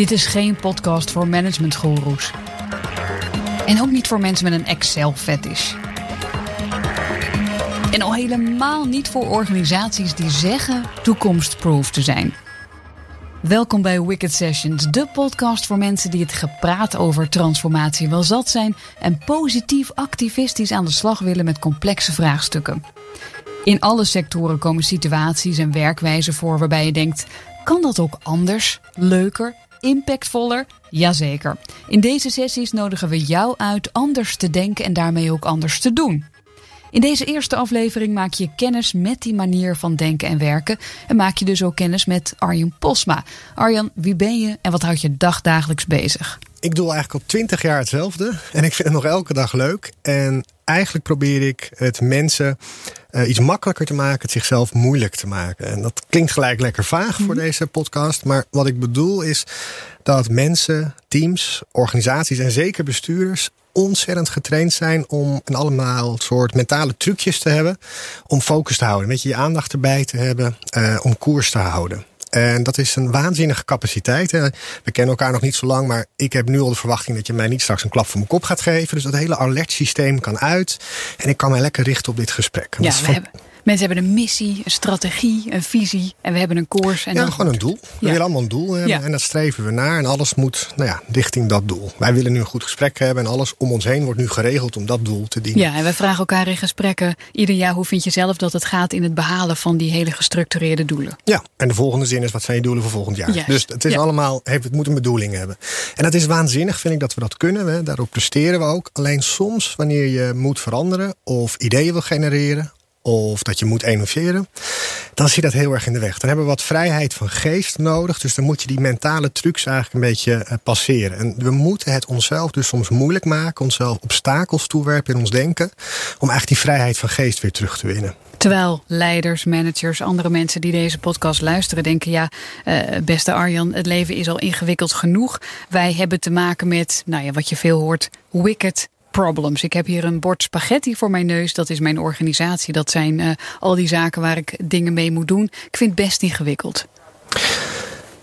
Dit is geen podcast voor managementgoeroes. En ook niet voor mensen met een Excel-fetish. En al helemaal niet voor organisaties die zeggen toekomstproof te zijn. Welkom bij Wicked Sessions, de podcast voor mensen die het gepraat over transformatie wel zat zijn en positief activistisch aan de slag willen met complexe vraagstukken. In alle sectoren komen situaties en werkwijzen voor waarbij je denkt: kan dat ook anders, leuker, impactvoller? Jazeker. In deze sessies nodigen we jou uit anders te denken en daarmee ook anders te doen. In deze eerste aflevering maak je kennis met die manier van denken en werken. En maak je dus ook kennis met Arjan Posma. Arjan, wie ben je en wat houdt je dagdagelijks bezig? Ik doe eigenlijk al twintig jaar hetzelfde. En ik vind het nog elke dag leuk. En eigenlijk probeer ik het mensen uh, iets makkelijker te maken, het zichzelf moeilijk te maken. En dat klinkt gelijk lekker vaag voor mhm. deze podcast. Maar wat ik bedoel is dat mensen, teams, organisaties en zeker bestuurders ontzettend getraind zijn om een allemaal soort mentale trucjes te hebben om focus te houden. Weet je, je aandacht erbij te hebben, uh, om koers te houden. En dat is een waanzinnige capaciteit. We kennen elkaar nog niet zo lang, maar ik heb nu al de verwachting dat je mij niet straks een klap voor mijn kop gaat geven. Dus dat hele alert systeem kan uit. En ik kan mij lekker richten op dit gesprek. Ja, we hebben, Mensen hebben een missie, een strategie, een visie en we hebben een koers. En ja, gewoon een doel. We willen allemaal een doel hebben en dat streven we naar. En alles moet nou ja, richting dat doel. Wij willen nu een goed gesprek hebben en alles om ons heen wordt nu geregeld om dat doel te dienen. Ja, en we vragen elkaar in gesprekken ieder jaar hoe vind je zelf dat het gaat in het behalen van die hele gestructureerde doelen. Ja, en de volgende zin is wat zijn je doelen voor volgend jaar. Dus het is allemaal, het moet een bedoeling hebben. En dat is waanzinnig, vind ik, dat we dat kunnen. Hè. Daarop presteren we ook. Alleen soms, wanneer je moet veranderen of ideeën wil genereren of dat je moet innoveren, dan zit dat heel erg in de weg. Dan hebben we wat vrijheid van geest nodig. Dus dan moet je die mentale trucs eigenlijk een beetje eh, passeren. En we moeten het onszelf dus soms moeilijk maken, onszelf obstakels toewerpen in ons denken, om eigenlijk die vrijheid van geest weer terug te winnen. Terwijl leiders, managers, andere mensen die deze podcast luisteren denken: ja, uh, beste Arjan, het leven is al ingewikkeld genoeg. Wij hebben te maken met, nou ja, wat je veel hoort, wicked problems. Ik heb hier een bord spaghetti voor mijn neus. Dat is mijn organisatie. Dat zijn uh, al die zaken waar ik dingen mee moet doen. Ik vind het best ingewikkeld.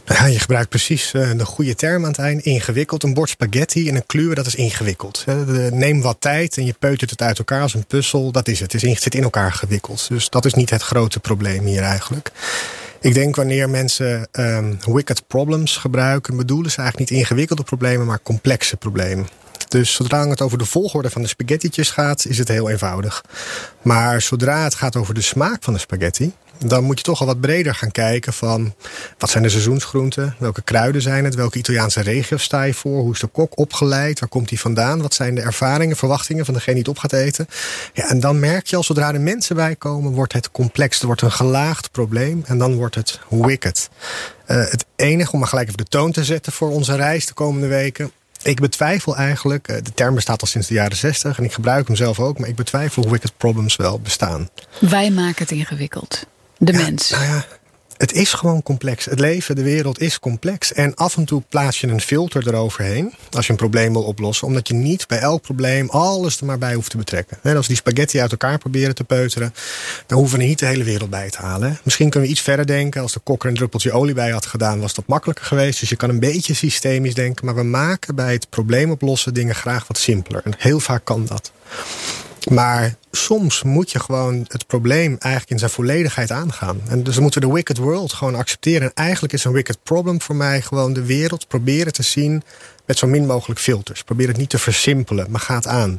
Ja, je gebruikt precies uh, de goede term aan het eind. Ingewikkeld. Een bord spaghetti en een kluwe, dat is ingewikkeld. Neem wat tijd en je peutert het uit elkaar als een puzzel. Dat is het. Het, zit in elkaar gewikkeld. Dus dat is niet het grote probleem hier eigenlijk. Ik denk wanneer mensen um, wicked problems gebruiken, bedoelen ze eigenlijk niet ingewikkelde problemen, maar complexe problemen. Dus zodra het over de volgorde van de spaghettietjes gaat, is het heel eenvoudig. Maar zodra het gaat over de smaak van de spaghetti, dan moet je toch al wat breder gaan kijken van wat zijn de seizoensgroenten, welke kruiden zijn het, welke Italiaanse regio sta je voor, hoe is de kok opgeleid, waar komt hij vandaan, wat zijn de ervaringen, verwachtingen van degene die het op gaat eten. Ja, en dan merk je al, zodra er mensen bij komen, wordt het complex, er wordt een gelaagd probleem en dan wordt het wicked. Uh, het enige om maar gelijk even de toon te zetten voor onze reis de komende weken ik betwijfel eigenlijk, eh, de term bestaat al sinds de jaren 60 en ik gebruik hem zelf ook, maar ik betwijfel of wicked problems wel bestaan. Wij maken het ingewikkeld. De mens. Nou ja, het is gewoon complex. Het leven, de wereld is complex. En af en toe plaats je een filter eroverheen. Als je een probleem wil oplossen. Omdat je niet bij elk probleem alles er maar bij hoeft te betrekken. En als die spaghetti uit elkaar proberen te peuteren. Dan hoeven we niet de hele wereld bij te halen. Misschien kunnen we iets verder denken. Als de kok er een druppeltje olie bij had gedaan. Was dat makkelijker geweest. Dus je kan een beetje systemisch denken. Maar we maken bij het probleem oplossen dingen graag wat simpeler. En heel vaak kan dat. Maar soms moet je gewoon het probleem eigenlijk in zijn volledigheid aangaan. En dus moeten we de wicked world gewoon accepteren. En eigenlijk is een wicked problem voor mij gewoon de wereld proberen te zien met zo min mogelijk filters. Probeer het niet te versimpelen, maar ga het aan.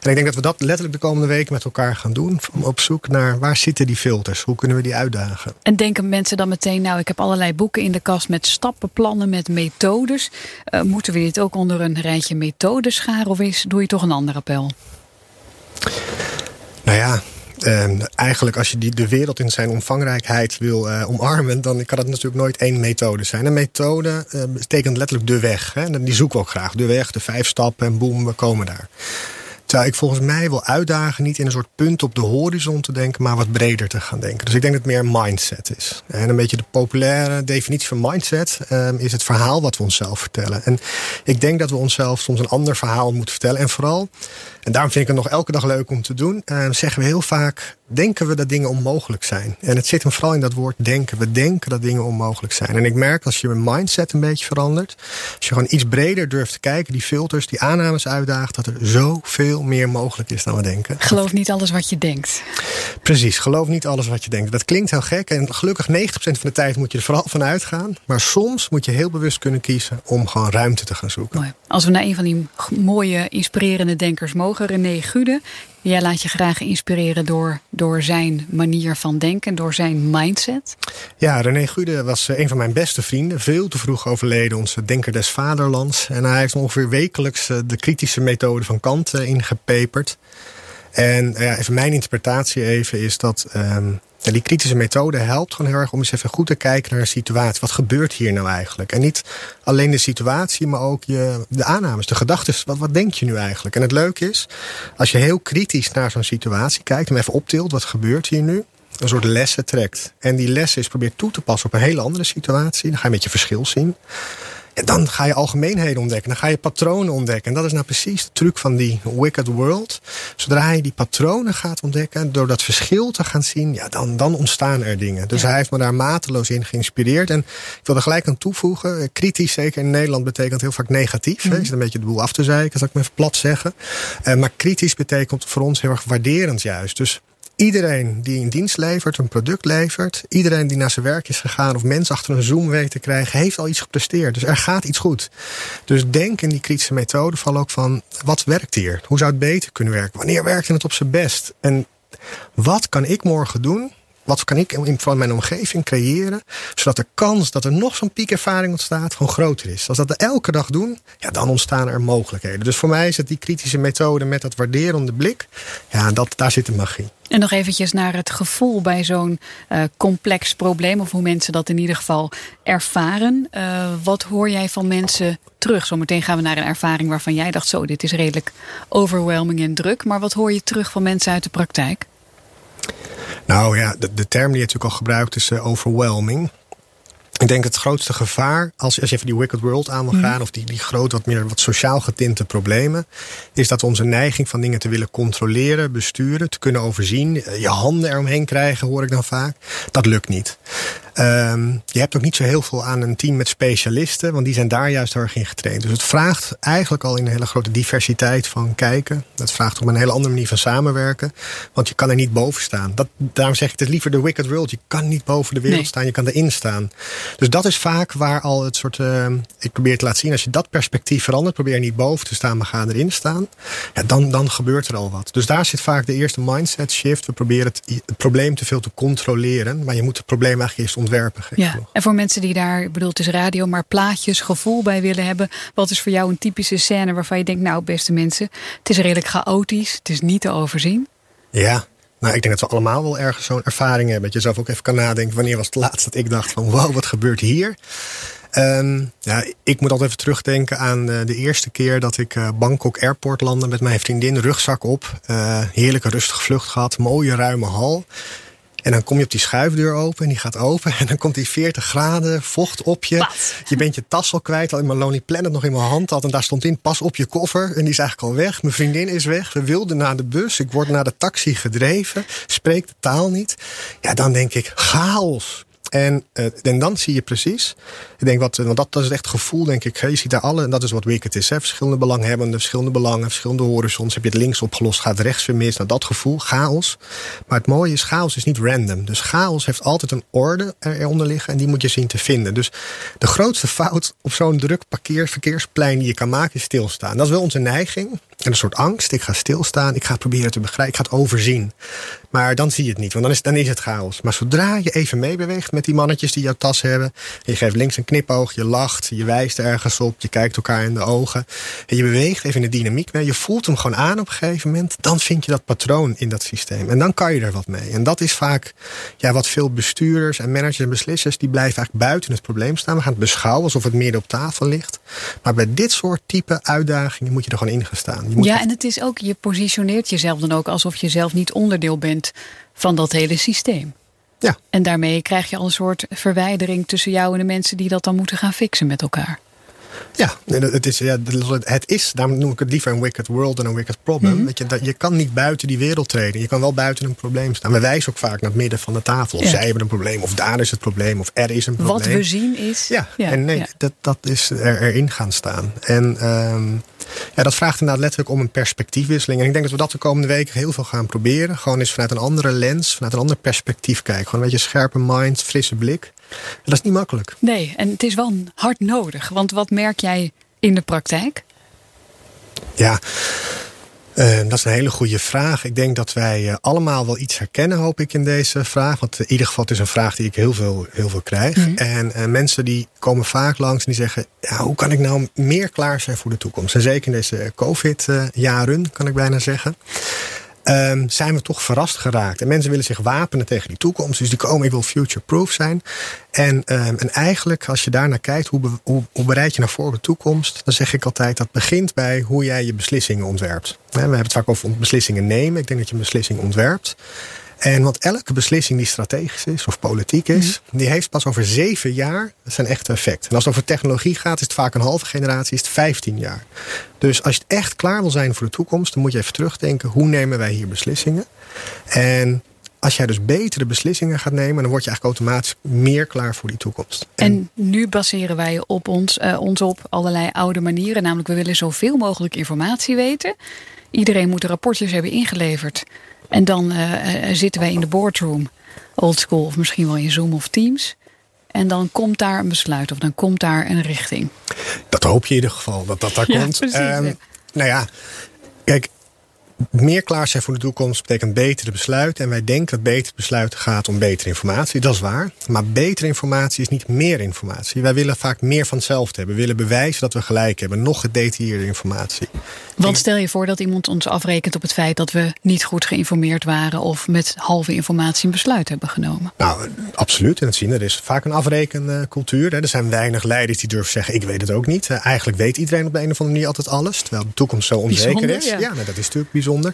En ik denk dat we dat letterlijk de komende weken met elkaar gaan doen. Op zoek naar waar zitten die filters? Hoe kunnen we die uitdagen? En denken mensen dan meteen, nou ik heb allerlei boeken in de kast met stappenplannen, met methodes. Uh, moeten we dit ook onder een rijtje methodes scharen of is, doe je toch een ander appel? Nou ja, uh, eigenlijk als je die, de wereld in zijn omvangrijkheid wil uh, omarmen, dan kan het natuurlijk nooit één methode zijn. Een methode uh, betekent letterlijk de weg. Hè? Die zoeken we ook graag. De weg, de vijf stappen en boem, we komen daar. Terwijl ik volgens mij wil uitdagen niet in een soort punt op de horizon te denken, maar wat breder te gaan denken. Dus ik denk dat het meer mindset is. En een beetje de populaire definitie van mindset um, is het verhaal wat we onszelf vertellen. En ik denk dat we onszelf soms een ander verhaal moeten vertellen. En vooral, en daarom vind ik het nog elke dag leuk om te doen, uh, zeggen we heel vaak: denken we dat dingen onmogelijk zijn. En het zit hem vooral in dat woord denken. We denken dat dingen onmogelijk zijn. En ik merk als je mindset een beetje verandert, als je gewoon iets breder durft te kijken, die filters, die aannames uitdaagt, dat er zoveel meer mogelijk is dan we denken. Geloof niet alles wat je denkt. Precies, geloof niet alles wat je denkt. Dat klinkt heel gek. En gelukkig 90% van de tijd moet je er vooral van uitgaan. Maar soms moet je heel bewust kunnen kiezen om gewoon ruimte te gaan zoeken. Mooi. Als we naar een van die mooie, inspirerende denkers mogen, René Gude. Jij laat je graag inspireren door, door zijn manier van denken, door zijn mindset. Ja, René Gude was eh, een van mijn beste vrienden. Veel te vroeg overleden, onze denker des vaderlands. En hij heeft ongeveer wekelijks eh, de kritische methode van Kant eh, ingepeperd. En ja, even mijn interpretatie even is dat um, die kritische methode helpt gewoon heel erg om eens even goed te kijken naar een situatie. Wat gebeurt hier nou eigenlijk? En niet alleen de situatie, maar ook je, de aannames, de gedachten. Wat, wat denk je nu eigenlijk? En het leuke is, als je heel kritisch naar zo'n situatie kijkt, hem even optilt, wat gebeurt hier nu? Een soort lessen trekt. En die lessen is probeert toe te passen op een hele andere situatie. Dan ga je met je verschil zien. En dan ga je algemeenheden ontdekken. Dan ga je patronen ontdekken. En dat is nou precies de truc van die Wicked World. Zodra je die patronen gaat ontdekken, door dat verschil te gaan zien, ja, dan, dan ontstaan er dingen. Dus hij heeft me daar mateloos in geïnspireerd. En ik wil er gelijk aan toevoegen. Kritisch, zeker in Nederland, betekent heel vaak negatief. Mm -hmm. Is een beetje de boel af te zeiken, zal ik me even plat zeggen. Uh, maar kritisch betekent voor ons heel erg waarderend juist. Dus Iedereen die een dienst levert, een product levert, iedereen die naar zijn werk is gegaan of mensen achter een Zoom weet te krijgen, heeft al iets gepresteerd. Dus er gaat iets goed. Dus denk in die kritische methode vooral ook van wat werkt hier? Hoe zou het beter kunnen werken? Wanneer werkt het op zijn best? En wat kan ik morgen doen wat kan ik in mijn omgeving creëren, zodat de kans dat er nog zo'n piekervaring ontstaat gewoon groter is. Als dat we elke dag doen, ja, dan ontstaan er mogelijkheden. Dus voor mij is het die kritische methode met dat waarderende blik, ja, dat, daar zit de magie. En nog eventjes naar het gevoel bij zo'n uh, complex probleem, of hoe mensen dat in ieder geval ervaren. Uh, wat hoor jij van mensen terug? Zometeen gaan we naar een ervaring waarvan jij dacht, zo, dit is redelijk overwhelming en druk. Maar wat hoor je terug van mensen uit de praktijk? Nou ja, de, term die je natuurlijk al gebruikt is uh, overwhelming. Ik denk het grootste gevaar, als, als je even die Wicked World aan wil gaan, of die, die groot, wat meer wat sociaal getinte problemen, is dat onze neiging van dingen te willen controleren, besturen, te kunnen overzien, je handen eromheen krijgen, hoor ik dan vaak. Dat lukt niet. Um, je hebt ook niet zo heel veel aan een team met specialisten, want die zijn daar juist heel erg in getraind. Dus het vraagt eigenlijk al in een hele grote diversiteit van kijken. Het vraagt om een hele andere manier van samenwerken, want je kan er niet boven staan. Dat, daarom zeg ik het liever de wicked world. Je kan niet boven de wereld nee. staan, je kan erin staan. Dus dat is vaak waar al het soort. Uh, ik probeer te laten zien, als je dat perspectief verandert, probeer niet boven te staan, maar ga erin staan. Ja, dan, dan gebeurt er al wat. Dus daar zit vaak de eerste mindset shift. We proberen het, het probleem te veel te controleren, maar je moet het probleem eigenlijk eerst ontwerpen. Ja, en voor mensen die daar, ik bedoel, het is radio, maar plaatjes, gevoel bij willen hebben. Wat is voor jou een typische scène waarvan je denkt, nou, beste mensen, het is redelijk chaotisch, het is niet te overzien? Ja, nou, ik denk dat we allemaal wel ergens zo'n ervaring hebben. Dat je zelf ook even kan nadenken. Wanneer was het laatst dat ik dacht van wow, wat gebeurt hier? Um, ja, ik moet altijd even terugdenken aan uh, de eerste keer dat ik uh, Bangkok Airport landde met mijn vriendin. Rugzak op. Uh, heerlijke rustige vlucht gehad. Mooie ruime hal. En dan kom je op die schuifdeur open en die gaat open. En dan komt die 40 graden vocht op je. Wat? Je bent je tas al kwijt. Al in mijn Lonely Planet nog in mijn hand had. En daar stond in, pas op je koffer. En die is eigenlijk al weg. Mijn vriendin is weg. We wilden naar de bus. Ik word naar de taxi gedreven. Spreek de taal niet. Ja, dan denk ik, chaos. En, uh, en dan zie je precies. Ik denk wat, want dat, dat is echt gevoel, denk ik. Je ziet daar alle, en dat is wat Wicked is. Hè? Verschillende belanghebbenden, verschillende belangen, verschillende horizons. Heb je het links opgelost, gaat rechts weer mis. Nou, dat gevoel, chaos. Maar het mooie is, chaos is niet random. Dus chaos heeft altijd een orde eronder liggen en die moet je zien te vinden. Dus de grootste fout op zo'n druk parkeer, verkeersplein die je kan maken is stilstaan. Dat is wel onze neiging. En een soort angst. Ik ga stilstaan. Ik ga proberen te begrijpen. Ik ga het overzien. Maar dan zie je het niet, want dan is, dan is het chaos. Maar zodra je even meebeweegt met die mannetjes die jouw tas hebben. je geeft links een knipoog, je lacht, je wijst ergens op, je kijkt elkaar in de ogen. En je beweegt even in de dynamiek mee. Je voelt hem gewoon aan op een gegeven moment. Dan vind je dat patroon in dat systeem. En dan kan je er wat mee. En dat is vaak ja, wat veel bestuurders en managers en beslissers. die blijven eigenlijk buiten het probleem staan. We gaan het beschouwen alsof het meer op tafel ligt. Maar bij dit soort type uitdagingen moet je er gewoon in gaan staan. Ja, en het is ook, je positioneert jezelf dan ook alsof je zelf niet onderdeel bent van dat hele systeem. Ja. En daarmee krijg je al een soort verwijdering tussen jou en de mensen die dat dan moeten gaan fixen met elkaar. Ja, het is, ja, het is, daarom noem ik het liever een wicked world dan een wicked problem. Mm je, je kan niet buiten die wereld treden. Je kan wel buiten een probleem staan. We wijzen ook vaak naar het midden van de tafel. Of zij hebben een probleem, of daar is het probleem, of er is een probleem. Wat we zien is. Ja, en nee, Dat, dat is er, erin gaan staan. En ehm, ja, dat vraagt inderdaad letterlijk om een perspectiefwisseling. En ik denk dat we dat de komende weken heel veel gaan proberen. Gewoon eens vanuit een andere lens, vanuit een ander perspectief kijken. Gewoon een beetje scherpe mind, frisse blik. Dat is niet makkelijk. Nee, en het is wel hard nodig. Want wat merk jij in de praktijk? Ja, uh, dat is een hele goede vraag. Ik denk dat wij uh, allemaal wel iets herkennen, hoop ik, in deze vraag. Want in ieder geval, het is een vraag die ik heel veel, heel veel krijg. Mm. En uh, mensen die komen vaak langs en die zeggen... Ja, hoe kan ik nou meer klaar zijn voor de toekomst? En zeker in deze COVID-jaren, kan ik bijna zeggen. Um, zijn we toch verrast geraakt. En mensen willen zich wapenen tegen die toekomst. Dus die komen, ik wil future-proof zijn. En, um, en eigenlijk, als je daarnaar kijkt, hoe, hoe, bereid je naar voor de toekomst? Dan zeg ik altijd, dat begint bij hoe jij je beslissingen ontwerpt. We hebben het vaak over beslissingen nemen. Ik denk dat je een beslissing ontwerpt. En want elke beslissing die strategisch is of politiek is, mhm. die heeft pas over zeven jaar zijn echte effect. En als het over technologie gaat, is het vaak een halve generatie, is het 15 jaar. Dus als je het echt klaar wil zijn voor de toekomst, dan moet je even terugdenken, hoe nemen wij hier beslissingen? En als jij dus betere beslissingen gaat nemen, dan word je eigenlijk automatisch meer klaar voor die toekomst. En, nu baseren wij op ons, uh, ons op allerlei oude manieren. Namelijk, we willen zoveel mogelijk informatie weten. Iedereen moet de rapportjes hebben ingeleverd. En dan uh, zitten wij in de boardroom, old school of misschien wel in Zoom of Teams. En dan komt daar een besluit of dan komt daar een richting. Dat hoop je in ieder geval, dat dat daar komt. Precies, um, nou ja, kijk, meer klaar zijn voor de toekomst betekent betere besluiten. En wij denken dat betere besluiten gaat om betere informatie. Dat is waar. Maar betere informatie is niet meer informatie. Wij willen vaak meer van hetzelfde hebben. We willen bewijzen dat we gelijk hebben. Nog gedetailleerde informatie. Want stel je voor dat iemand ons afrekent op het feit dat we niet goed geïnformeerd waren. of met halve informatie een besluit hebben genomen. Nou, absoluut. En het zien, er is vaak een afrekencultuur. Er zijn weinig leiders die durven zeggen: ik weet het ook niet. Eigenlijk weet iedereen op de een of andere manier altijd alles. Terwijl de toekomst zo onzeker is. Ja, nou, dat is natuurlijk bijzonder bijzonder.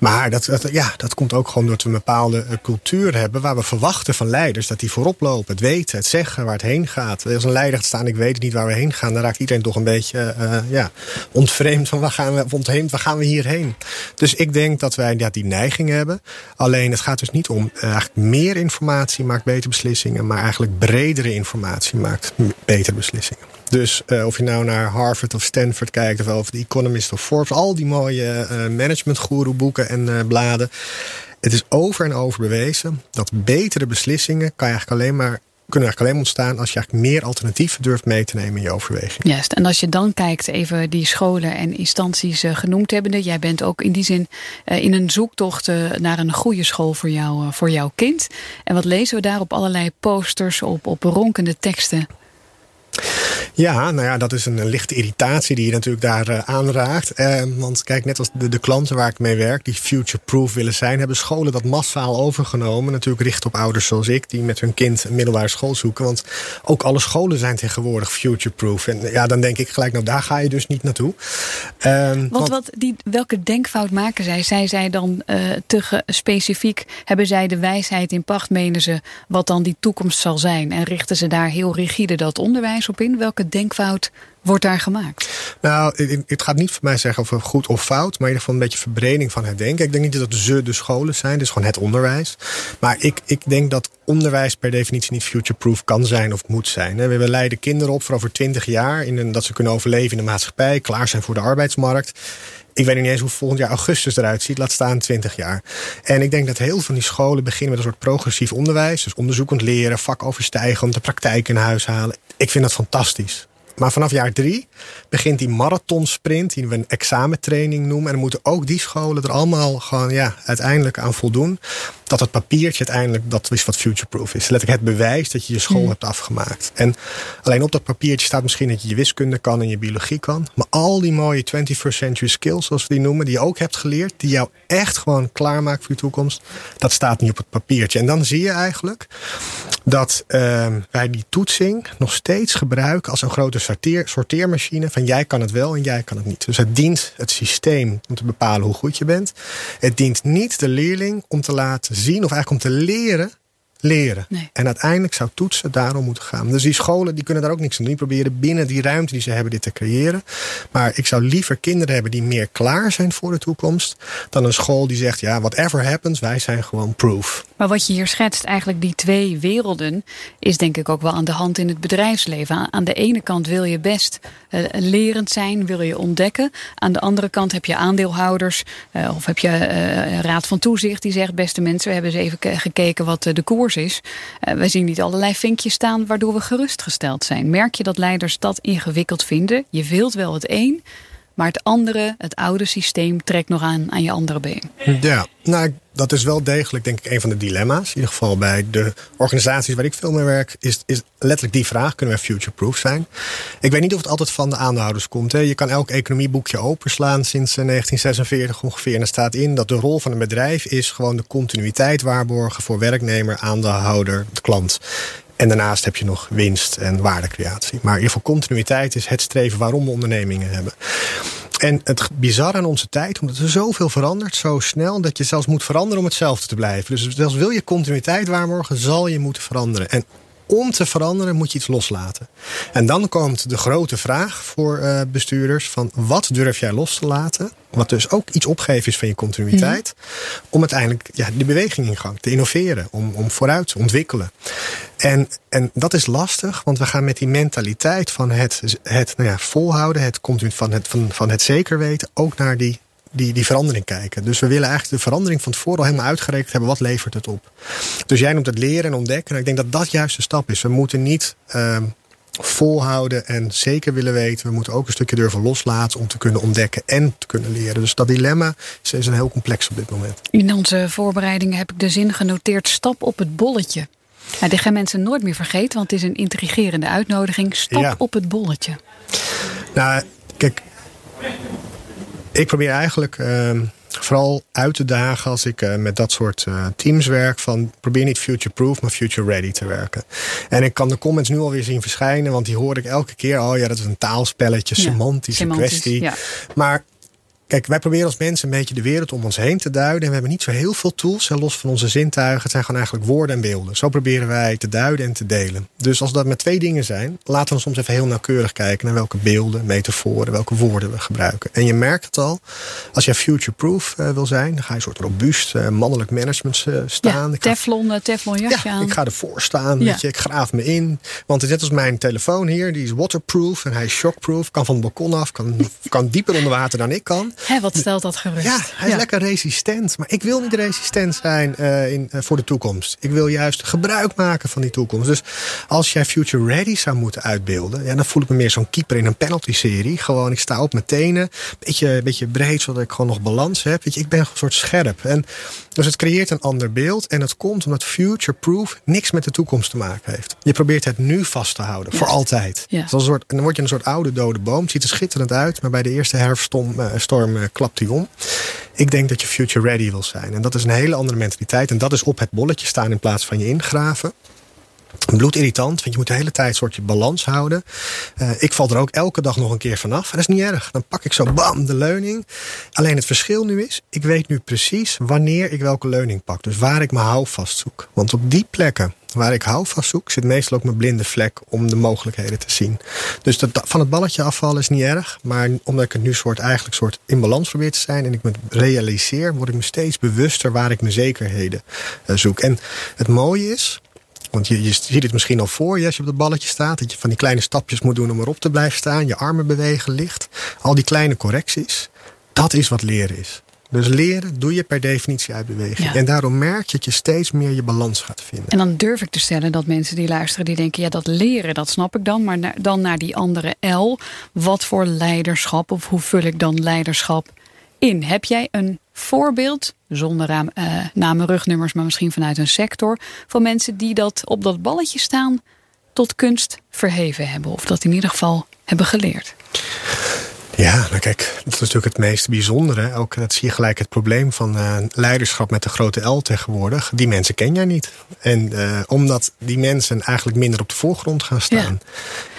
Maar dat, ja, dat komt ook gewoon doordat we een bepaalde eh, cultuur hebben... waar we verwachten van leiders dat die voorop lopen. Het weten, het zeggen, waar het heen gaat. Als een leider gaat staan, ik weet niet waar we heen gaan... dan raakt iedereen toch een beetje uh, ja, ontvreemd van waar gaan, we, ontheemd, waar gaan we hierheen. Dus ik denk dat wij ja, die neiging hebben. Alleen het gaat dus niet om eigenlijk meer informatie maakt betere beslissingen... maar eigenlijk bredere informatie maakt betere beslissingen. Dus of je nou naar Harvard of Stanford kijkt, of over The Economist of Forbes, al die mooie uh, management boeken en uh, bladen. Het is over en over bewezen dat betere beslissingen kan eigenlijk alleen maar kunnen eigenlijk alleen ontstaan als je eigenlijk meer alternatieven durft mee te nemen in je overweging. Juist, en als je dan kijkt, even die scholen en instanties genoemd hebbende. Jij bent ook in die zin in een zoektocht naar een goede school voor, jou, voor jouw kind. En wat lezen we daar op allerlei posters, op, op ronkende teksten? Ja, nou ja, dat is een, lichte irritatie die je natuurlijk daar uh, aanraakt. Eh, want kijk, net als de, de klanten waar ik mee werk, die future-proof willen zijn, hebben scholen dat massaal overgenomen. Natuurlijk richt op ouders zoals ik, die met hun kind een middelbare school zoeken. Want ook alle scholen zijn tegenwoordig future-proof. En ja, dan denk ik gelijk, nou daar ga je dus niet naartoe. Uh, want, wat, die, welke denkfout maken zij? Zij zij dan uh, te specifiek, hebben zij de wijsheid in pacht, menen ze, wat dan die toekomst zal zijn? En richten ze daar heel rigide dat onderwijs op in? Welke denkfout wordt daar gemaakt? Nou, het gaat niet voor mij zeggen of goed of fout, maar in ieder geval een beetje verbreding van het denken. Ik denk niet dat ze de scholen zijn, is gewoon het onderwijs. Maar ik, ik denk dat onderwijs per definitie niet future-proof kan zijn of moet zijn. We leiden kinderen op voor over twintig jaar, in dat ze kunnen overleven in de maatschappij, klaar zijn voor de arbeidsmarkt. Ik weet niet eens hoe volgend jaar augustus eruit ziet, laat staan 20 jaar. En ik denk dat heel veel van die scholen beginnen met een soort progressief onderwijs. Dus onderzoekend leren, vak overstijgen, de praktijk in huis halen. Ik vind dat fantastisch. Maar vanaf jaar drie begint die marathonsprint, die we een examentraining noemen. En dan moeten ook die scholen er allemaal gewoon ja, uiteindelijk aan voldoen. Dat het papiertje uiteindelijk, dat is wat futureproof is. Letterlijk het bewijs dat je je school hmm. hebt afgemaakt. En alleen op dat papiertje staat misschien dat je je wiskunde kan en je biologie kan. Maar al die mooie 21st century skills, zoals we die noemen, die je ook hebt geleerd. Die jou echt gewoon klaarmaakt voor je toekomst. Dat staat niet op het papiertje. En dan zie je eigenlijk dat uh, wij die toetsing nog steeds gebruiken als een grote sorteer, sorteermachine van jij kan het wel en jij kan het niet. Dus het dient het systeem om te bepalen hoe goed je bent. Het dient niet de leerling om te laten zien of eigenlijk om te leren leren. En uiteindelijk zou toetsen daarom moeten gaan. Dus die scholen die kunnen daar ook niks aan doen. Die proberen binnen die ruimte die ze hebben dit te creëren. Maar ik zou liever kinderen hebben die meer klaar zijn voor de toekomst. Dan een school die zegt ja whatever happens wij zijn gewoon proof. Maar wat je hier schetst eigenlijk die twee werelden. Is denk ik ook wel aan de hand in het bedrijfsleven. Aan de ene kant wil je best uh, lerend zijn. Wil je ontdekken. Aan de andere kant heb je aandeelhouders. Uh, of heb je uh, raad van toezicht die zegt beste mensen we hebben eens even gekeken wat de koers is. Uh, we zien niet allerlei vinkjes staan waardoor we gerustgesteld zijn. Merk je dat leiders dat ingewikkeld vinden? Je wilt wel het een, maar het andere, het oude systeem, trekt nog aan aan je andere been. Ja, nou, dat is wel degelijk, denk ik, een van de dilemma's. In ieder geval bij de organisaties waar ik veel mee werk, is, is letterlijk die vraag: kunnen we future-proof zijn? Ik weet niet of het altijd van de aandeelhouders komt. Hè. Je kan elk economieboekje openslaan sinds 1946 eh, ongeveer. En er staat in dat de rol van een bedrijf is gewoon de continuïteit waarborgen voor werknemer, aandeelhouder, de klant. En daarnaast heb je nog winst en waardecreatie. Maar in ieder geval continuïteit is het streven waarom we ondernemingen hebben. En het bizarre aan onze tijd, omdat er zoveel verandert, zo snel, dat je zelfs moet veranderen om hetzelfde te blijven. Dus zelfs wil je continuïteit waarborgen, zal je moeten veranderen. En om te veranderen moet je iets loslaten. En dan komt de grote vraag voor uh, bestuurders: van wat durf jij los te laten? Wat dus ook iets opgeven is van je continuïteit. Mm. Om uiteindelijk ja, die beweging in gang te innoveren, om, om vooruit te ontwikkelen. En, en dat is lastig, want we gaan met die mentaliteit van het, het nou ja, volhouden, het, van, het, van, van het zeker weten, ook naar die die, die verandering kijken. Dus we willen eigenlijk de verandering van tevoren al helemaal uitgerekend hebben. Wat levert het op? Dus jij noemt het leren en ontdekken. En ik denk dat dat juist de stap is. We moeten niet uh, volhouden en zeker willen weten. We moeten ook een stukje durven loslaten om te kunnen ontdekken en te kunnen leren. Dus dat dilemma is, is een heel complex op dit moment. In onze voorbereidingen heb ik de zin genoteerd: stap op het bolletje. Nou, dit gaan mensen nooit meer vergeten, want het is een intrigerende uitnodiging. Stap ja. op het bolletje. Nou, kijk, ik probeer eigenlijk uh, vooral uit te dagen als ik uh, met dat soort uh, teams werk. Van probeer niet future-proof, maar future-ready te werken. En ik kan de comments nu alweer zien verschijnen, want die hoor ik elke keer. Oh ja, dat is een taalspelletje, ja, semantische semantisch, kwestie. Ja. Maar Kijk, wij proberen als mensen een beetje de wereld om ons heen te duiden. En we hebben niet zo heel veel tools, los van onze zintuigen. Het zijn gewoon eigenlijk woorden en beelden. Zo proberen wij te duiden en te delen. Dus als dat met twee dingen zijn, laten we soms even heel nauwkeurig kijken naar welke beelden, metaforen, welke woorden we gebruiken. En je merkt het al, als je future-proof uh, wil zijn, dan ga je een soort robuust uh, mannelijk management uh, staan. Ja, teflon, teflon jasje ja, aan. Ik ga ervoor staan, ja. weet je, ik graaf me in. Want het is net als mijn telefoon hier, die is waterproof en hij is shockproof. Kan van het balkon af, kan, kan dieper onder water dan ik kan. Hé, wat stelt dat gerust? Ja, hij is lekker resistent. Maar ik wil niet resistent zijn uh, in, uh, voor de toekomst. Ik wil juist gebruik maken van die toekomst. Dus als jij future ready zou moeten uitbeelden, ja, dan voel ik me meer zo'n keeper in een penalty-serie. Gewoon, ik sta op mijn tenen, beetje, beetje breed, zodat ik gewoon nog balans heb. Weet je, ik ben een soort scherp. En dus het creëert een ander beeld. En het komt omdat future-proof niks met de toekomst te maken heeft. Je probeert het nu vast te houden, voor altijd. Ja. een soort, en dan word je een soort oude dode boom. Het ziet er schitterend uit, maar bij de eerste herfststorm uh, storm, uh, klapt hij om. Ik denk dat je future ready wil zijn. En dat is een hele andere mentaliteit. En dat is op het bolletje staan in plaats van je ingraven bloedirritant, want je moet de hele tijd een soort je balans houden. Uh, ik val er ook elke dag nog een keer vanaf. En dat is niet erg. Dan pak ik zo bam de leuning. Alleen het verschil nu is, ik weet nu precies wanneer ik welke leuning pak. Dus waar ik mijn houvast zoek. Want op die plekken waar ik houvast zoek, zit meestal ook mijn blinde vlek om de mogelijkheden te zien. Dus dat, van het balletje afvallen is niet erg. Maar omdat ik het nu soort, eigenlijk soort in balans probeer te zijn en ik me realiseer, word ik me steeds bewuster waar ik mijn zekerheden uh, zoek. En het mooie is, want je, je ziet het misschien al voor je als je op het balletje staat. Dat je van die kleine stapjes moet doen om erop te blijven staan. Je armen bewegen licht. Al die kleine correcties. Dat is wat leren is. Dus leren doe je per definitie uit beweging. Ja. En daarom merk je dat je steeds meer je balans gaat vinden. En dan durf ik te stellen dat mensen die luisteren, die denken: ja, dat leren, dat snap ik dan. Maar na, dan naar die andere L. Wat voor leiderschap of hoe vul ik dan leiderschap in? Heb jij een voorbeeld, zonder uh, namen, rugnummers, maar misschien vanuit een sector, van mensen die dat op dat balletje staan tot kunst verheven hebben? Of dat in ieder geval hebben geleerd? Ja, nou kijk, dat is natuurlijk het meest bijzondere. Ook dat zie je gelijk het probleem van uh, leiderschap met de grote L tegenwoordig. Die mensen ken jij niet. En uh, omdat die mensen eigenlijk minder op de voorgrond gaan staan.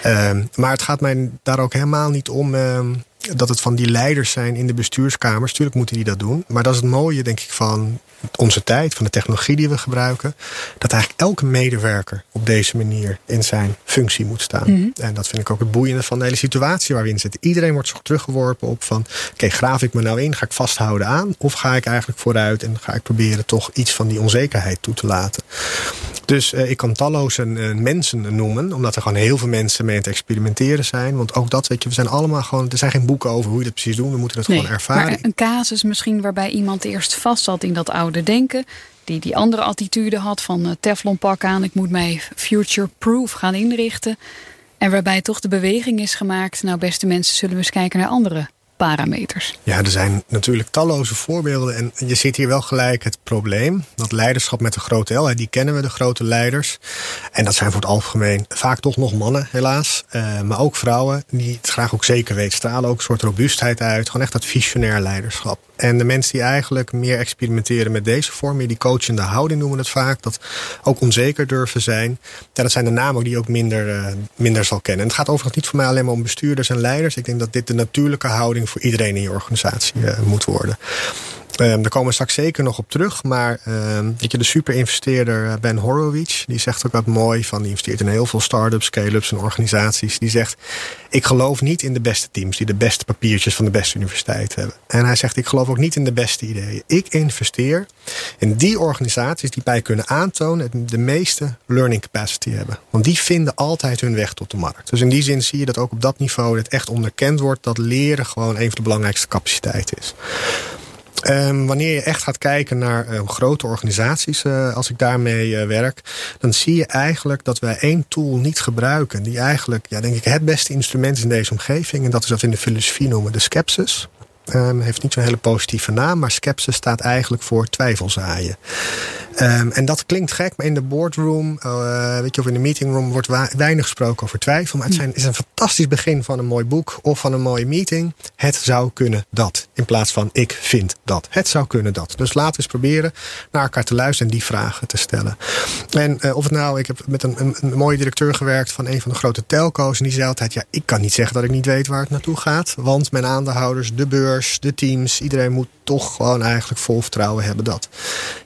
Ja. Uh, maar het gaat mij daar ook helemaal niet om ehm, dat het van die leiders zijn in de bestuurskamers. Tuurlijk moeten die dat doen. Maar dat is het mooie, denk ik, van onze tijd, van de technologie die we gebruiken. Dat eigenlijk elke medewerker op deze manier in zijn functie moet staan. Mm -hmm. En dat vind ik ook het boeiende van de hele situatie waar we in zitten. Iedereen wordt zo teruggeworpen op van, oké, okay, graaf ik me nou in? Ga ik vasthouden aan? Of ga ik eigenlijk vooruit en ga ik proberen toch iets van die onzekerheid toe te laten? Dus uh, ik kan talloze uh, mensen noemen, omdat er gewoon heel veel mensen mee aan het experimenteren zijn. Want ook dat, weet je, we zijn allemaal gewoon, er zijn geen boeken over hoe je dat precies doet. We moeten het nee, gewoon ervaren. Maar een casus misschien waarbij iemand eerst vast zat in dat oude denken. Die die andere attitude had van uh, Teflon pak aan, ik moet mij future-proof gaan inrichten. En waarbij toch de beweging is gemaakt, nou beste mensen, zullen we eens kijken naar andere parameters. Ja, er zijn natuurlijk talloze voorbeelden. En je ziet hier wel gelijk het probleem. Dat leiderschap met de grote L, die kennen we, de grote leiders. En dat zijn voor het algemeen vaak toch nog mannen, helaas. Uh, maar ook vrouwen die het graag ook zeker weten. Stralen ook een soort robuustheid uit. Gewoon echt dat visionair leiderschap. En de mensen die eigenlijk meer experimenteren met deze vorm, meer die coachende houding noemen we het vaak. Dat ook onzeker durven zijn. Ja, dat zijn de namen die ook minder, uh, minder zal kennen. En het gaat overigens niet voor mij alleen maar om bestuurders en leiders. Ik denk dat dit de natuurlijke houding voor iedereen in je organisatie uh, moet worden. Um, daar komen we straks zeker nog op terug. Maar um, weet je, de superinvesteerder Ben Horowitz, die zegt ook wat mooi van, die investeert in heel veel start-ups, scale-ups en organisaties. Die zegt, ik geloof niet in de beste teams die de beste papiertjes van de beste universiteit hebben. En hij zegt, ik geloof ook niet in de beste ideeën. Ik investeer in die organisaties die bij kunnen aantonen de meeste learning capacity hebben. Want die vinden altijd hun weg tot de markt. Dus in die zin zie je dat ook op dat niveau het echt onderkend wordt dat leren gewoon een van de belangrijkste capaciteiten is. Um, wanneer je echt gaat kijken naar uh, grote organisaties, uh, als ik daarmee uh, werk, dan zie je eigenlijk dat wij één tool niet gebruiken. Die eigenlijk, ja, denk ik, het beste instrument is in deze omgeving. En dat is wat we in de filosofie noemen de skepsis. Um, heeft niet zo'n hele positieve naam, maar skepsis staat eigenlijk voor twijfelzaaien. Um, en dat klinkt gek, maar in de boardroom, uh, weet je, of in de meetingroom wordt weinig gesproken over twijfel. Maar het zijn, is een fantastisch begin van een mooi boek of van een mooie meeting. Het zou kunnen dat. In plaats van ik vind dat. Het zou kunnen dat. Dus laten we eens proberen naar elkaar te luisteren en die vragen te stellen. En uh, of het nou, ik heb met een, een, een, mooie directeur gewerkt van een van de grote telco's. En die zei altijd: Ja, ik kan niet zeggen dat ik niet weet waar het naartoe gaat. Want mijn aandeelhouders, de beurs, de teams, iedereen moet toch gewoon eigenlijk vol vertrouwen hebben dat.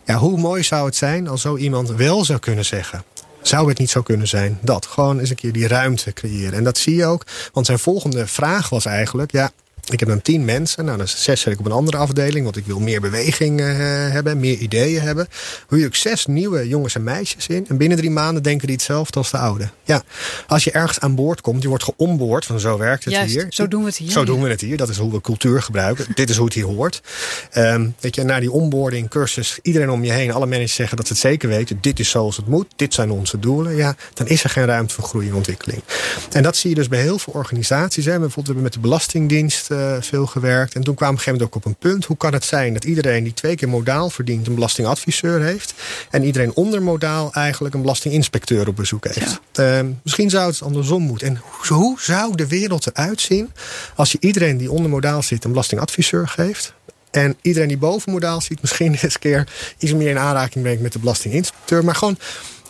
Ja, hoe mooi zou het zijn als zo iemand wel zou kunnen zeggen. Zou het niet zo kunnen zijn dat? Gewoon eens een keer die ruimte creëren. En dat zie je ook. Want zijn volgende vraag was eigenlijk: ja, ik heb dan tien mensen. Nou, dan zes zet ik op een andere afdeling. Want ik wil meer beweging uh, hebben, meer ideeën hebben. Hoe je ook zes nieuwe jongens en meisjes in. En binnen drie maanden denken die hetzelfde als de oude. Ja, als je ergens aan boord komt, je wordt geonboord. Van zo werkt het Juist, hier. Zo doen we het hier. Zo doen we het hier. Dat is hoe we cultuur gebruiken. Dit is hoe het hier hoort. Um, weet je, na die onboarding cursus, iedereen om je heen, alle managers zeggen dat ze het zeker weten. Dit is zoals het moet. Dit zijn onze doelen. Ja, dan is er geen ruimte voor groei en ontwikkeling. En dat zie je dus bij heel veel organisaties. Hè. Bijvoorbeeld hebben we met de Belastingdienst uh, veel gewerkt. En toen kwam op een gegeven moment ook op een punt. Hoe kan het zijn dat iedereen die twee keer modaal verdient een belastingadviseur heeft. En iedereen onder modaal eigenlijk een belastinginspecteur op bezoek heeft. Ja. Uh, misschien zou het andersom moeten. En hoe, hoe zou de wereld eruit zien als je iedereen die onder modaal zit een belastingadviseur geeft? En iedereen die boven modaal ziet, misschien eens een keer iets meer in aanraking brengt met de belastinginspecteur. Maar gewoon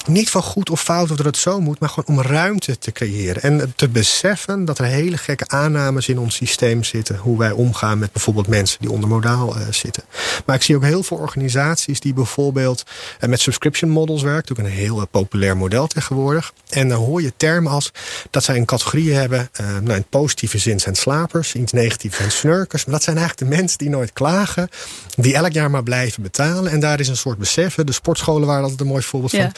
niet van goed of fout of dat het zo moet, maar gewoon om ruimte te creëren. En te beseffen dat er hele gekke aannames in ons systeem zitten. Hoe wij omgaan met bijvoorbeeld mensen die onder modaal uh, zitten. Maar ik zie ook heel veel organisaties die bijvoorbeeld uh, met subscription models werken. Ook een heel uh, populair model tegenwoordig. En dan hoor je termen als dat zij een categorie hebben. nou, in positieve zin zijn slapers, iets negatief zijn snurkers. Maar dat zijn eigenlijk de mensen die nooit klagen. Die elk jaar maar blijven betalen. En daar is een soort beseffen. De sportscholen waren altijd een mooi voorbeeld van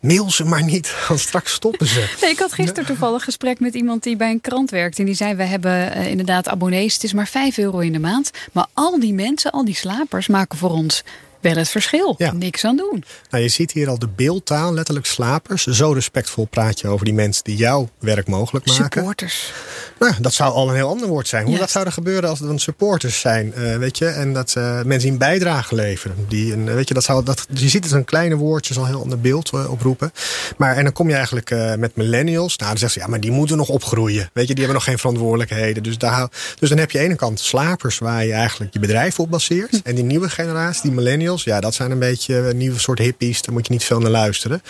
mail ze maar niet, want straks stoppen ze. Nee, ik had gisteren toevallig gesprek met iemand die bij een krant werkt. En die zei, we hebben uh, inderdaad abonnees. Het is maar 5 euro in de maand. Maar al die mensen, al die slapers maken voor ons wel het verschil. Ja. Niks aan doen. Nou, je ziet hier al de beeldtaal, letterlijk slapers. Zo respectvol praat je over die mensen die jouw werk mogelijk maken. Supporters. Nou, dat zou al een heel ander woord zijn. Hoe dat zou er gebeuren als er dan supporters zijn, uh, weet je, en dat uh, mensen een bijdrage leveren. Die een, weet je, dat zou, dat, je ziet het een kleine woordje, zal een heel ander beeld uh, oproepen. Maar en dan kom je eigenlijk met millennials. Nou, dan zeggen ze ja, maar die moeten nog opgroeien. Weet je, die hebben nog geen verantwoordelijkheden. Dus, daar, dus dan heb je aan de ene kant slapers waar je eigenlijk je bedrijf op baseert. Hm. En die nieuwe generatie, die millennials, ja, dat zijn een beetje een nieuwe soort hippies. Daar moet je niet veel naar luisteren.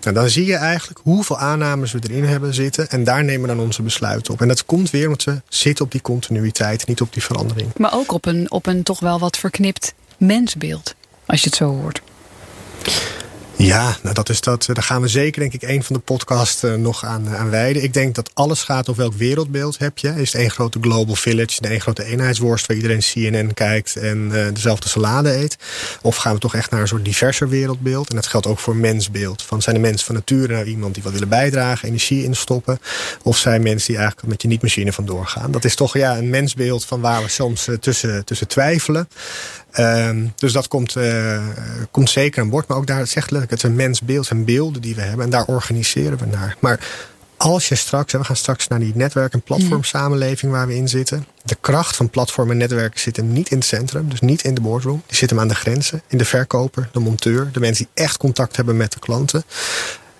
Nou, dan zie je eigenlijk hoeveel aannames we erin hebben zitten. En daar nemen we dan onze besluiten op. En dat komt weer omdat we zitten op die continuïteit, niet op die verandering. Maar ook op een, op een toch wel wat verknipt mensbeeld, als je het zo hoort. Ja, nou dat is dat. Daar gaan we zeker, denk ik, een van de podcasts uh, nog aan, uh, aan wijden. Ik denk dat alles gaat over welk wereldbeeld heb je. Is het één grote global village, de één grote eenheidsworst waar iedereen CNN kijkt en uh, dezelfde salade eet? Of gaan we toch echt naar een soort diverser wereldbeeld? En dat geldt ook voor mensbeeld. Van zijn de mensen van nature nou iemand die wat willen bijdragen, energie instoppen? Of zijn mensen die eigenlijk met je niet-machine vandoor gaan? Dat is toch ja, een mensbeeld van waar we soms tussen, tussen twijfelen. Um, dus dat komt, uh, komt zeker aan boord. Maar ook daar zegt letterlijk, het is een mensbeeld en beelden die we hebben. En daar organiseren we naar. Maar als je straks, we gaan straks naar die netwerk- en platformsamenleving waar we in zitten. De kracht van platform en netwerken zit hem niet in het centrum, dus niet in de boardroom. Die zit hem aan de grenzen, in de verkoper, de monteur, de mensen die echt contact hebben met de klanten.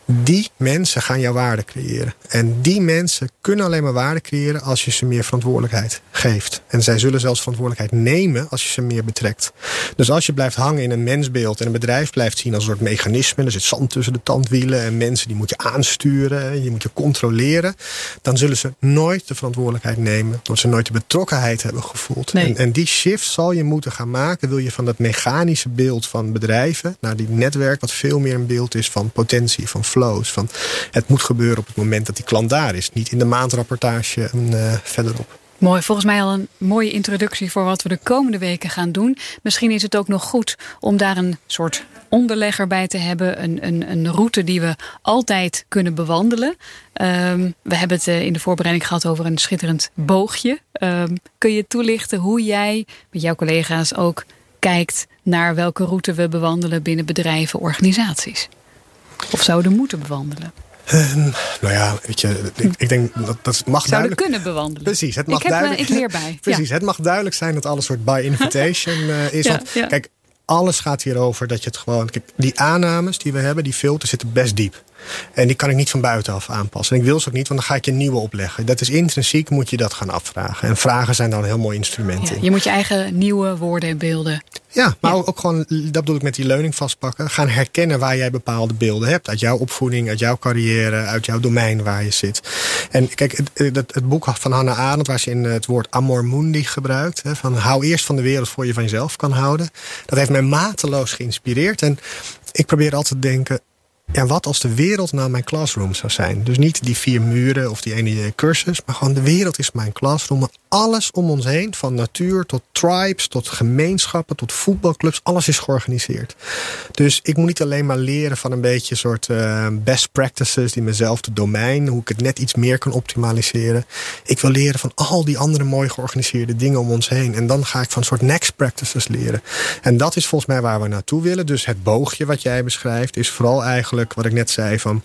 Die mensen gaan jouw waarde creëren. En die mensen kunnen alleen maar waarde creëren als je ze meer verantwoordelijkheid geeft. En zij zullen zelfs verantwoordelijkheid nemen als je ze meer betrekt. Dus als je blijft hangen in een mensbeeld en een bedrijf blijft zien als een soort mechanisme, er zit zand tussen de tandwielen en mensen die moet je aansturen, je moet je controleren, dan zullen ze nooit de verantwoordelijkheid nemen, omdat ze nooit de betrokkenheid hebben gevoeld. En, en die shift zal je moeten gaan maken, wil je van dat mechanische beeld van bedrijven naar die netwerk, wat veel meer een beeld is van potentie, van Van het moet gebeuren op het moment dat die klant daar is, niet in de maandrapportage en, uh, verderop. Mooi, volgens mij al een mooie introductie voor wat we de komende weken gaan doen. Misschien is het ook nog goed om daar een soort onderlegger bij te hebben. Een, een, een route die we altijd kunnen bewandelen. Um, we hebben het eh, in de voorbereiding gehad over een schitterend boogje. Um, kun je toelichten hoe jij met jouw collega's ook kijkt naar welke route we bewandelen binnen bedrijven, organisaties? Of zouden moeten bewandelen? Uh, nou ja, weet je, ik, ik denk dat dat mag Zouden duidelijk... kunnen bewandelen. Precies, het mag ik heb duidelijk... ik leer bij. Precies, het mag duidelijk zijn dat alles soort by invitation uh, is. Ja, want, ja. Kijk, alles gaat hierover dat je het gewoon... Kijk, die aannames die we hebben, die filters zitten best diep. En die kan ik niet van buitenaf aanpassen. En ik wil ze ook niet, want dan ga ik je nieuwe opleggen. Dat is intrinsiek, moet je dat gaan afvragen. En vragen zijn daar een heel mooi instrument Ja, in. je moet je eigen nieuwe woorden en beelden. Ja, maar Ja. Ook, ook gewoon, dat bedoel ik met die leuning vastpakken. Gaan herkennen waar jij bepaalde beelden hebt. Uit jouw opvoeding, uit jouw carrière, uit jouw domein waar je zit. En kijk, het, het, het boek van Hannah Arendt, waar ze in het woord amor mundi gebruikt. Hè, van hou eerst van de wereld voor je van jezelf kan houden. Dat heeft mij mateloos geïnspireerd. En ik probeer altijd te denken, ja, wat als de wereld nou mijn classroom zou zijn? Dus niet die vier muren of die ene cursus, maar gewoon de wereld is mijn classroom. Alles om ons heen, van natuur tot tribes, tot gemeenschappen, tot voetbalclubs, alles is georganiseerd. Dus ik moet niet alleen maar leren van een beetje soort uh, best practices die mezelfde domein, hoe ik het net iets meer kan optimaliseren. Ik wil leren van al die andere mooi georganiseerde dingen om ons heen. En dan ga ik van soort next practices leren. En dat is volgens mij waar we naartoe willen. Dus het boogje wat jij beschrijft is vooral eigenlijk wat ik net zei van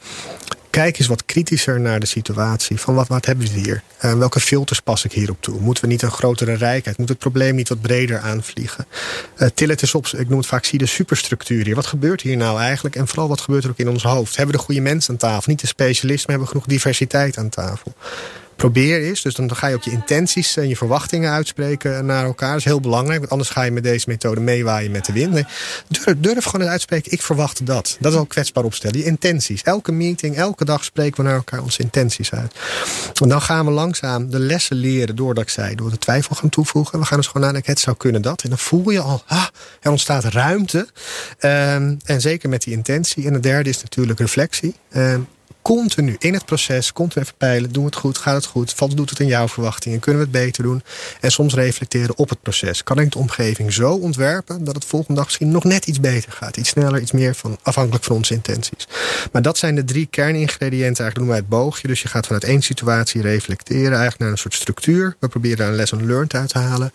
kijk eens wat kritischer naar de situatie. Van wat, wat hebben we hier? Uh, welke filters pas ik hierop toe? Moeten we niet een grotere rijkheid? Moet het probleem niet wat breder aanvliegen? Uh, til het eens op, ik noem het vaak, zie de superstructuur hier. Wat gebeurt hier nou eigenlijk? En vooral wat gebeurt er ook in ons hoofd? Hebben we de goede mensen aan tafel? Niet de specialisten, maar hebben we genoeg diversiteit aan tafel? Probeer is. Dus dan ga je ook je intenties en je verwachtingen uitspreken naar elkaar. Dat is heel belangrijk, want anders ga je met deze methode meewaaien met de wind. Durf, durf gewoon eens uitspreken, ik verwacht dat. Dat is al kwetsbaar opstellen. Je intenties. Elke meeting, elke dag spreken we naar elkaar onze intenties uit. En dan gaan we langzaam de lessen leren doordat ik zei, door de twijfel gaan toevoegen. We gaan dus gewoon nadenken, het zou kunnen dat. En dan voel je al, ah, er ontstaat ruimte. Um, en zeker met die intentie. En de derde is natuurlijk reflectie. Um, continu in het proces, continu even peilen. Doen we het goed? Gaat het goed? Doet het in jouw verwachtingen? Kunnen we het beter doen? En soms reflecteren op het proces. Kan ik de omgeving zo ontwerpen dat het volgende dag misschien nog net iets beter gaat? Iets sneller, iets meer van, afhankelijk van onze intenties. Maar dat zijn de drie kerningrediënten. Eigenlijk noemen wij het boogje. Dus je gaat vanuit één situatie reflecteren, eigenlijk naar een soort structuur. We proberen daar een lesson learned uit te halen.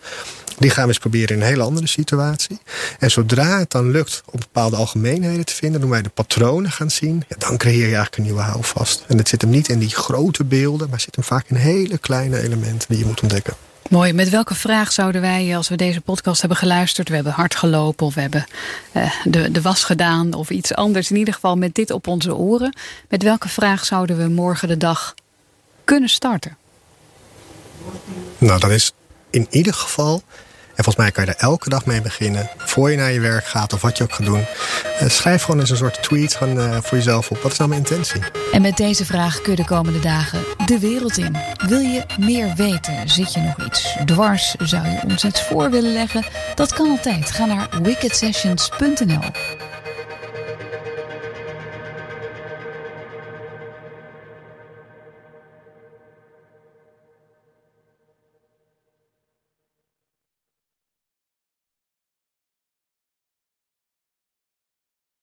Die gaan we eens proberen in een hele andere situatie. En zodra het dan lukt om bepaalde algemeenheden te vinden, doen wij de patronen gaan zien. Ja, dan creëer je eigenlijk een nieuwe houding. Vast. En het zit hem niet in die grote beelden, maar zit hem vaak in hele kleine elementen die je moet ontdekken. Mooi. Met welke vraag zouden wij, als we deze podcast hebben geluisterd, we hebben hard gelopen of we hebben uh, de, de was gedaan of iets anders, in ieder geval met dit op onze oren, met welke vraag zouden we morgen de dag kunnen starten? Nou, dat is in ieder geval en volgens mij kan je er elke dag mee beginnen. Voor je naar je werk gaat of wat je ook gaat doen. Uh, schrijf gewoon eens een soort tweet gewoon, uh, voor jezelf op. Wat is nou mijn intentie? En met deze vraag kun je de komende dagen de wereld in. Wil je meer weten? Zit je nog iets dwars? Zou je ons iets voor willen leggen? Dat kan altijd. Ga naar wickedsessions.nl.